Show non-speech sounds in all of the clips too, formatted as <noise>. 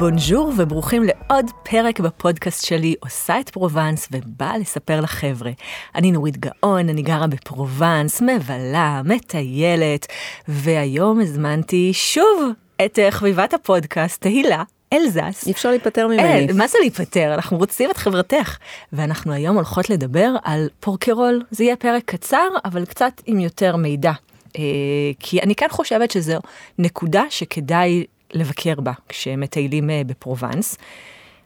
בונז'ור וברוכים לעוד פרק בפודקאסט שלי, עושה את פרובנס ובאה לספר לחבר'ה. אני נורית גאון, אני גרה בפרובנס, מבלה, מטיילת, והיום הזמנתי שוב את אה, חביבת הפודקאסט, תהילה. אלזס. אי אפשר להיפטר ממני. אין, מה זה להיפטר? אנחנו רוצים את חברתך. ואנחנו היום הולכות לדבר על פורקרול. זה יהיה פרק קצר, אבל קצת עם יותר מידע. אה, כי אני כן חושבת שזו נקודה שכדאי לבקר בה כשמטיילים אה, בפרובנס.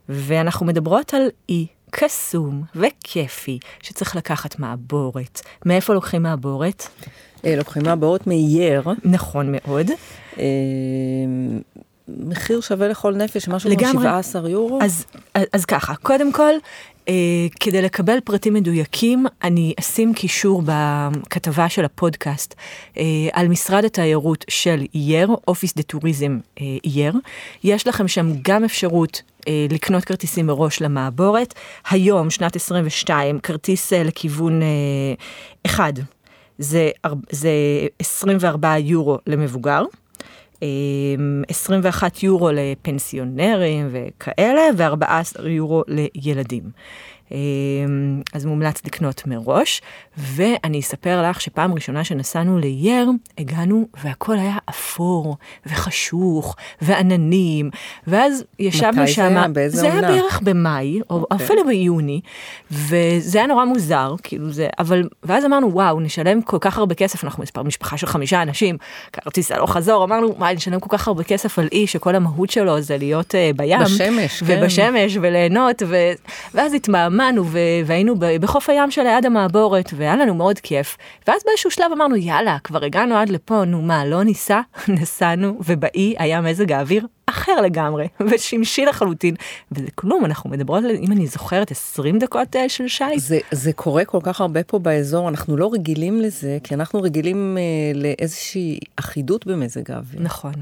ואנחנו מדברות על אי קסום וכיפי שצריך לקחת מעבורת. מאיפה לוקחים מעבורת? אה, לוקחים מעבורת מאייר. נכון מאוד. אה, מחיר שווה לכל נפש, משהו כמו לגמרי. 17 יורו. אז, אז ככה, קודם כל, כדי לקבל פרטים מדויקים, אני אשים קישור בכתבה של הפודקאסט אה, על משרד התיירות של אייר, אופיס דה טוריזם אייר. יש לכם שם גם אפשרות אה, לקנות כרטיסים מראש למעבורת. היום, שנת 22, כרטיס אה, לכיוון אה, אחד, זה, זה 24 יורו למבוגר. אה, 21 יורו לפנסיונרים וכאלה, ו-14 יורו לילדים. אה, אז מומלץ לקנות מראש, ואני אספר לך שפעם ראשונה שנסענו לייר, הגענו והכל היה אפור וחשוך ועננים, ואז ישבנו מתי זה שם, היה? באיזה זה היה עונה? בערך במאי, או אוקיי. אפילו ביוני, וזה היה נורא מוזר, כאילו זה, אבל, ואז אמרנו, וואו, נשלם כל כך הרבה כסף, אנחנו מספר משפחה של חמישה אנשים, כרטיס הלוך חזור, אמרנו, מה, נשלם כל כך הרבה כסף על אי שכל המהות שלו זה להיות uh, בים. בשמש, כן. ובשמש, וליהנות, ו... ואז התמהמהנו, ו... והיינו. בחוף הים שליד המעבורת, והיה לנו מאוד כיף. ואז באיזשהו שלב אמרנו, יאללה, כבר הגענו עד לפה, נו מה, לא ניסע? <laughs> נסענו, ובאי היה מזג האוויר אחר לגמרי, <laughs> ושמשי לחלוטין, וזה כלום, אנחנו מדברות אם אני זוכרת, 20 דקות אה, של שייט. זה, זה קורה כל כך הרבה פה באזור, אנחנו לא רגילים לזה, כי אנחנו רגילים אה, לאיזושהי אחידות במזג האוויר. נכון.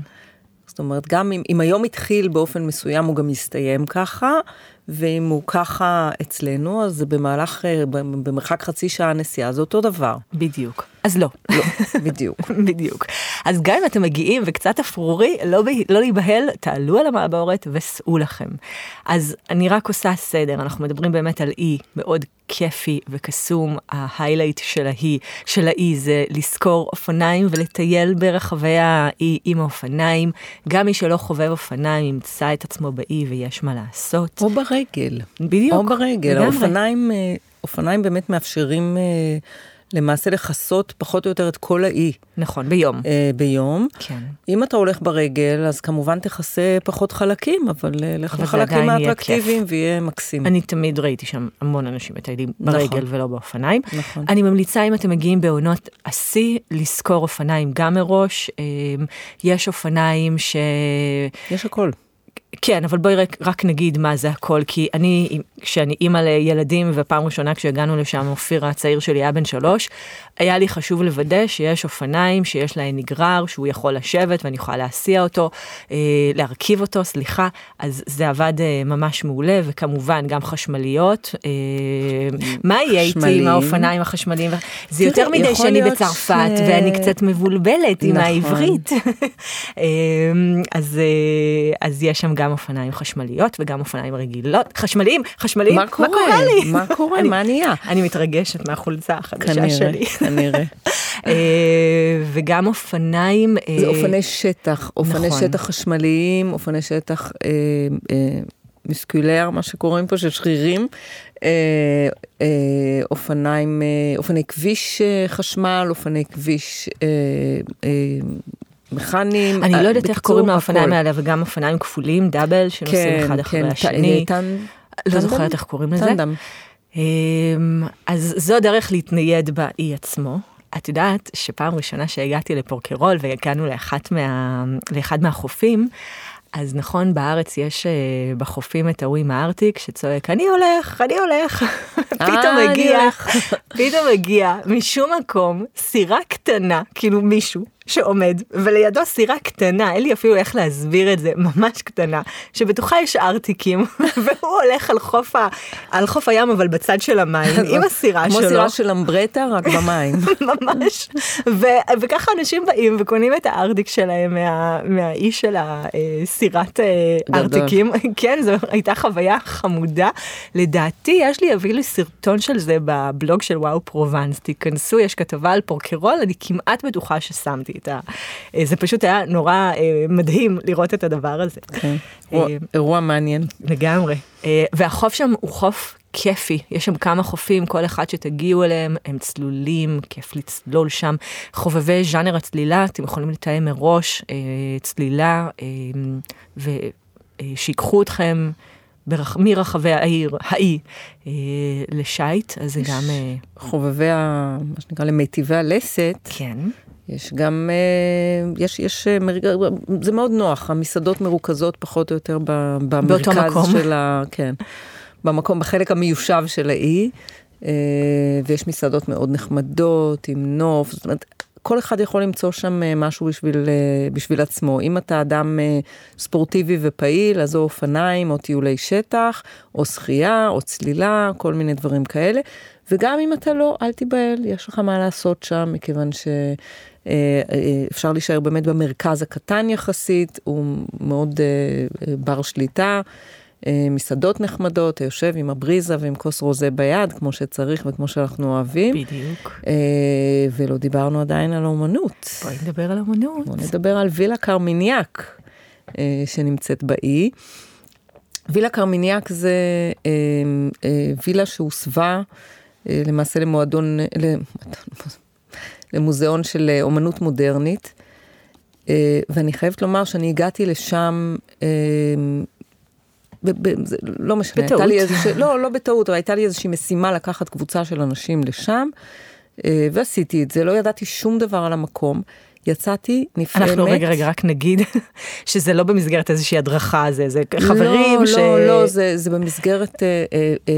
זאת אומרת, גם אם, אם היום התחיל באופן מסוים, הוא גם יסתיים ככה, ואם הוא ככה אצלנו, אז זה במהלך, אה, במרחק חצי שעה נסיעה, זה אותו דבר. בדיוק. אז לא. לא, בדיוק. <laughs> בדיוק. אז גם אם אתם מגיעים וקצת אפרורי, לא, לא להיבהל, תעלו על המעבורת וסעו לכם. אז אני רק עושה סדר, אנחנו מדברים באמת על אי מאוד כיפי וקסום, ההיילייט של האי, של האי זה לשכור אופניים ולטייל ברחבי האי עם האופניים. גם מי שלא חובב אופניים ימצא את עצמו באי ויש מה לעשות. או ברגל. בדיוק. או ברגל. האופניים, אה, אופניים באמת מאפשרים אה, למעשה לכסות פחות או יותר את כל האי נכון, ביום. אה, ביום. כן. אם אתה הולך ברגל, אז כמובן תכסה פחות חלקים, אבל אה, לך לחלקים האטרקטיביים ויהיה מקסים. אני תמיד ראיתי שם המון אנשים מטיילים ברגל נכון. ולא באופניים. נכון. אני ממליצה אם אתם מגיעים בעונות השיא לשכור אופניים גם מראש. אמ, יש אופניים ש... יש הכל. כן, אבל בואי רק, רק נגיד מה זה הכל, כי אני, כשאני אימא לילדים, ופעם ראשונה כשהגענו לשם, אופיר הצעיר שלי היה בן שלוש, היה לי חשוב לוודא שיש אופניים, שיש להם נגרר, שהוא יכול לשבת ואני יכולה להסיע אותו, אה, להרכיב אותו, סליחה, אז זה עבד אה, ממש מעולה, וכמובן גם חשמליות. אה, מה יהיה איתי עם. האופניים החשמליים? זה יותר מדי שאני בצרפת, ש- ואני קצת מבולבלת עם נכון. העברית. <laughs> אמ, אז, אה, אז יש שם גם אופניים חשמליות וגם אופניים רגילות. חשמליים, חשמליים, מה קורה? לי? מה <laughs> קורה? מה נהיה? אני מתרגשת מהחולצה החדשה כנראה, שלי. כנראה. <laughs> אה, וגם אופניים... אה, זה אופני שטח, אופני נכון. שטח חשמליים, אופני שטח אה, אה, מסקולר, מה שקוראים פה, של שרירים, אה, אה, אופניים, אה, אופני כביש אה, חשמל, אופני כביש אה, אה, מכניים. אני אה, לא יודעת איך קוראים לאופניים. האלה, וגם אופניים כפולים, דאבל, שנוסעים כן, אחד אחרי כן, השני. טן- לא? זוכרת איך קוראים לזה. אמ, אז זו הדרך להתנייד באי עצמו. את יודעת שפעם ראשונה שהגעתי לפורקרול והגענו לאחת מה, לאחד מהחופים, אז נכון, בארץ יש אה, בחופים את ההוא עם הארטיק שצועק, אני הולך, אני הולך. <laughs> פתאום אני מגיע, הולך. <laughs> פתאום מגיע משום מקום סירה קטנה, כאילו מישהו, שעומד, ולידו סירה קטנה, אין לי אפילו איך להסביר את זה, ממש קטנה, שבתוכה יש ארטיקים, <laughs> והוא הולך על חוף, ה, על חוף הים, אבל בצד של המים, <laughs> עם הסירה כמו שלו. סירה של אמברטה, רק במים. <laughs> ממש, ו, וככה אנשים באים וקונים את הארטיק שלהם מה, מהאיש של הסירת אה, גדול. ארטיקים, כן, זו הייתה חוויה חמודה. לדעתי, יש לי אפילו סרטון של זה בבלוג של וואו פרובנס, תיכנסו, יש כתבה על פורקרול, אני כמעט בטוחה ששמתי את ה... אה, זה פשוט היה נורא אה, מדהים לראות את הדבר הזה. כן. אירוע- אה, אירוע מעניין. לגמרי. והחוף שם הוא חוף כיפי, יש שם כמה חופים, כל אחד שתגיעו אליהם, הם צלולים, כיף לצלול שם. חובבי ז'אנר הצלילה, אתם יכולים לתאם מראש אה, צלילה, אה, ושיקחו אתכם ברח, מרחבי העיר, האי, אה, לשייט, אז זה גם... אה, חובבי, ה- מה שנקרא, למיטיבי הלסת, כן. יש גם, אה, יש, יש, אה, זה מאוד נוח, המסעדות מרוכזות פחות או יותר במרכז מקום. של ה... כן, במקום, בחלק המיושב של האי, אה, ויש מסעדות מאוד נחמדות, עם נוף, זאת אומרת, כל אחד יכול למצוא שם משהו בשביל, בשביל עצמו. אם אתה אדם ספורטיבי ופעיל, אז או אופניים, או טיולי שטח, או שחייה, או צלילה, כל מיני דברים כאלה. וגם אם אתה לא, אל תיבהל, יש לך מה לעשות שם, מכיוון ש... אה, אה, אפשר להישאר באמת במרכז הקטן יחסית, הוא מאוד אה, בר שליטה, מסעדות נחמדות, אתה יושב עם הבריזה ועם כוס רוזה ביד, כמו שצריך וכמו שאנחנו אוהבים. בדיוק. ולא דיברנו עדיין על אומנות. בואי נדבר על אמנות. בואו נדבר על וילה קרמיניאק שנמצאת באי. וילה קרמיניאק זה וילה שהוסבה למעשה למועדון, ל- למוזיאון של אה, אומנות מודרנית. אה, ואני חייבת לומר שאני הגעתי לשם, אה, ב- ב- זה לא משנה, בטעות. הייתה לי איזושה, לא, לא בטעות, אבל הייתה לי איזושהי משימה לקחת קבוצה של אנשים לשם, אה, ועשיתי את זה, לא ידעתי שום דבר על המקום. יצאתי נפעמת. אנחנו רגע רגע רק נגיד <laughs> שזה לא במסגרת איזושהי הדרכה זה זה חברים לא, ש... לא, לא, זה, זה במסגרת אה, אה, אה,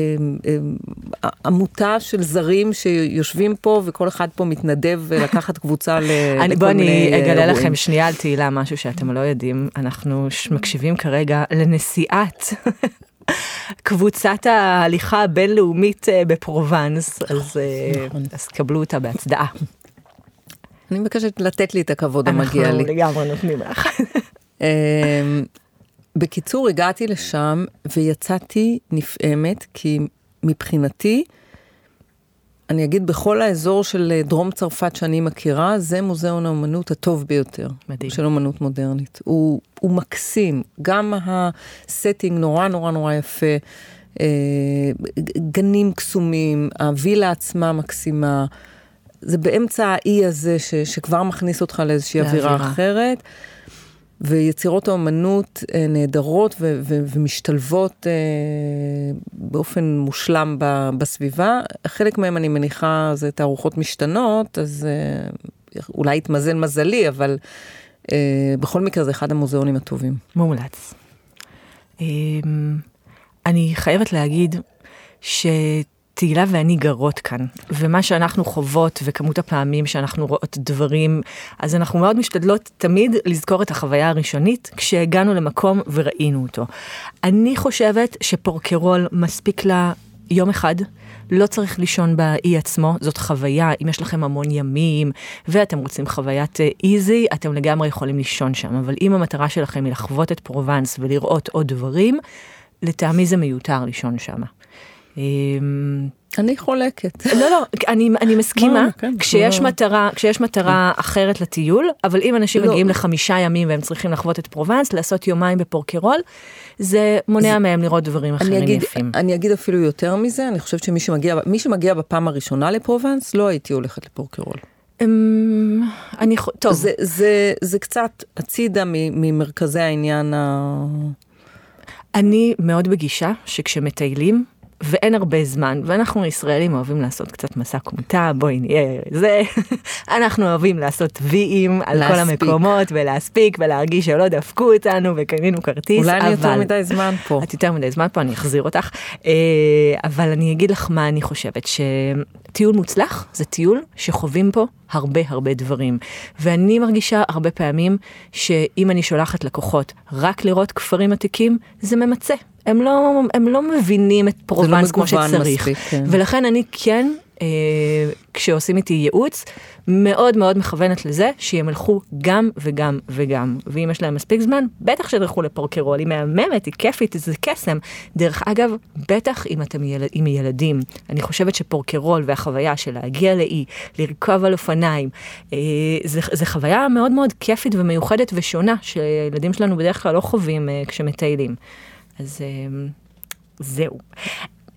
אה, עמותה של זרים שיושבים פה וכל אחד פה מתנדב אה, לקחת קבוצה ל- <laughs> אני, בוא אני מיני אגלה אירועים. לכם שנייה על תהילה משהו שאתם לא יודעים אנחנו מקשיבים כרגע לנשיאת <laughs> קבוצת ההליכה הבינלאומית אה, בפרובנס אז, אה, נכון. אז קבלו אותה בהצדעה. אני מבקשת לתת לי את הכבוד המגיע אנחנו לי. לגמרי נותנים לך. <laughs> אמ, בקיצור, הגעתי לשם ויצאתי נפעמת, כי מבחינתי, אני אגיד בכל האזור של אה, דרום צרפת שאני מכירה, זה מוזיאון האומנות הטוב ביותר. מדהים. של אומנות מודרנית. הוא, הוא מקסים, גם ה setting נורא נורא נורא יפה, אה, גנים קסומים, הווילה עצמה מקסימה. זה באמצע האי הזה ש, שכבר מכניס אותך לאיזושהי אווירה. אחרת. ויצירות האומנות אה, נהדרות ו- ו- ומשתלבות אה, באופן מושלם ב- בסביבה. חלק מהם אני מניחה זה תערוכות משתנות, אז אה, אולי יתמזל מזלי, אבל אה, בכל מקרה זה אחד המוזיאונים הטובים. מומלץ. אמ, אני חייבת להגיד שתהילה ואני גרות כאן, ומה שאנחנו חוות וכמות הפעמים שאנחנו רואות דברים, אז אנחנו מאוד משתדלות תמיד לזכור את החוויה הראשונית כשהגענו למקום וראינו אותו. אני חושבת שפורקרול מספיק לה יום אחד. לא צריך לישון באי עצמו, זאת חוויה, אם יש לכם המון ימים ואתם רוצים חוויית easy, אתם לגמרי יכולים לישון שם, אבל אם המטרה שלכם היא לחוות את פרובנס ולראות עוד דברים, לטעמי זה מיותר לישון שם. אמ, אני חולקת. <laughs> לא, לא, אני, אני מסכימה, לא, כן, כשיש, לא. מטרה, כשיש מטרה אחרת לטיול, אבל אם אנשים לא. מגיעים לחמישה ימים והם צריכים לחוות את פרובנס, לעשות יומיים בפורקרול, זה מונע מהם לראות דברים אני אחרים אגיד, יפים. אני אגיד אפילו יותר מזה, אני חושבת שמי שמגיע, שמגיע בפעם הראשונה לפרובנס, לא הייתי הולכת לפורקרול. אמ, אני, חו- טוב, זה, זה, זה קצת הצידה ממרכזי העניין ה... אני מאוד בגישה שכשמטיילים, ואין הרבה זמן, ואנחנו ישראלים אוהבים לעשות קצת מסע כומתה, בואי נהיה זה, <laughs> אנחנו אוהבים לעשות ויים על כל להספיק. המקומות ולהספיק ולהרגיש שלא דפקו אותנו וקנינו כרטיס, אולי אני יותר אבל- מדי זמן פה. את יותר מדי זמן פה, אני אחזיר אותך. אה, אבל אני אגיד לך מה אני חושבת, שטיול מוצלח זה טיול שחווים פה הרבה הרבה דברים. ואני מרגישה הרבה פעמים שאם אני שולחת לקוחות רק לראות כפרים עתיקים, זה ממצה. הם לא, הם לא מבינים את פרובנס כמו מגוון שצריך. מספיק, כן. ולכן אני כן, אה, כשעושים איתי ייעוץ, מאוד מאוד מכוונת לזה שהם ילכו גם וגם וגם. ואם יש להם מספיק זמן, בטח שתלכו לפורקרול, היא מהממת, היא כיפית, זה קסם. דרך אגב, בטח אם אתם ילד, עם ילדים. אני חושבת שפורקרול והחוויה של להגיע לאי, לרכוב על אופניים, אה, זה, זה חוויה מאוד מאוד כיפית ומיוחדת ושונה, שהילדים שלנו בדרך כלל לא חווים אה, כשמטיילים. אז אה, זהו.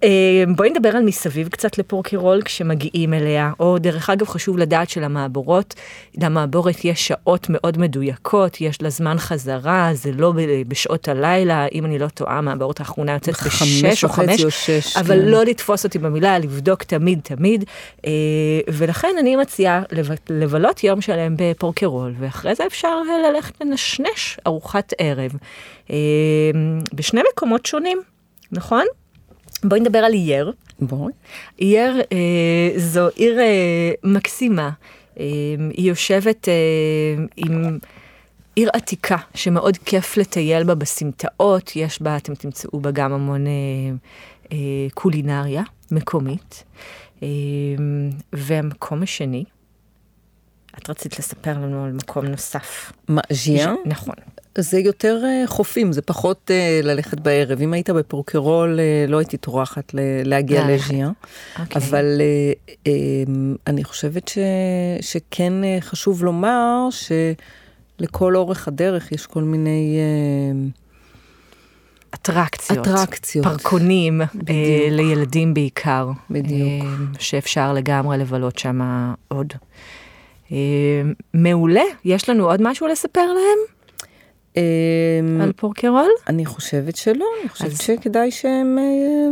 אה, בואי נדבר על מסביב קצת לפורקירול כשמגיעים אליה, או דרך אגב חשוב לדעת שלמעבורות, למעבורת יש שעות מאוד מדויקות, יש לה זמן חזרה, זה לא בשעות הלילה, אם אני לא טועה, המעבורת האחרונה יוצאת בשש או חמש, או שש, אבל כן. לא לתפוס אותי במילה, לבדוק תמיד תמיד, אה, ולכן אני מציעה לב- לבלות יום שלם בפורקרול, ואחרי זה אפשר אה, ללכת לנשנש ארוחת ערב, בשני מקומות שונים, נכון? בואי נדבר על אייר. בואי. אייר אה, זו עיר אה, מקסימה. אה, היא יושבת אה, עם עיר עתיקה שמאוד כיף לטייל בה בסמטאות, יש בה, אתם תמצאו בה גם המון אה, אה, קולינריה מקומית. אה, והמקום השני, את רצית לספר לנו על מקום נוסף. מה, ז'יאן? נכון. זה יותר אה, חופים, זה פחות אה, ללכת בערב. אם היית בפורקרול, אה, לא הייתי טורחת להגיע. לז'יאן. אוקיי. אבל אה, אני חושבת ש, שכן חשוב לומר שלכל אורך הדרך יש כל מיני... אה, אטרקציות. אטרקציות. פרקונים, בדיוק. לילדים בעיקר. בדיוק. שאפשר לגמרי לבלות שם עוד. אה, מעולה, יש לנו עוד משהו לספר להם אה, על פורקרול? אני חושבת שלא, אני חושבת אז- שכדאי שהם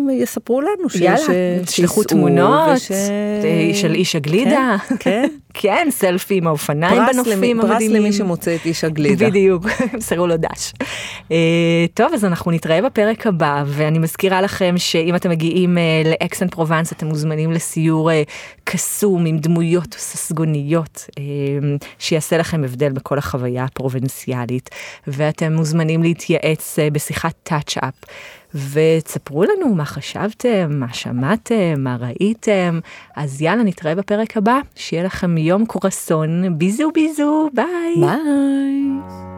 אה, יספרו לנו. ש- יאללה, תשלחו תמונות וש- אה, של איש הגלידה. כן, כן, <laughs> סלפי עם האופניים פרס למי- בנופים פרס המדהימים. למי שמוצא את איש הגלידה. בדיוק, <laughs> ימסרו לו דש. אה, טוב, אז אנחנו נתראה בפרק הבא, ואני מזכירה לכם שאם אתם מגיעים אה, לאקסן פרובנס, אתם מוזמנים לסיור אה, קסום עם דמויות ססגוניות, שיעשה לכם הבדל בכל החוויה הפרובנציאלית, ואתם מוזמנים להתייעץ בשיחת touch-up. ותספרו לנו מה חשבתם, מה שמעתם, מה ראיתם. אז יאללה, נתראה בפרק הבא, שיהיה לכם יום קורסון, bisous bisous, bye. Bye.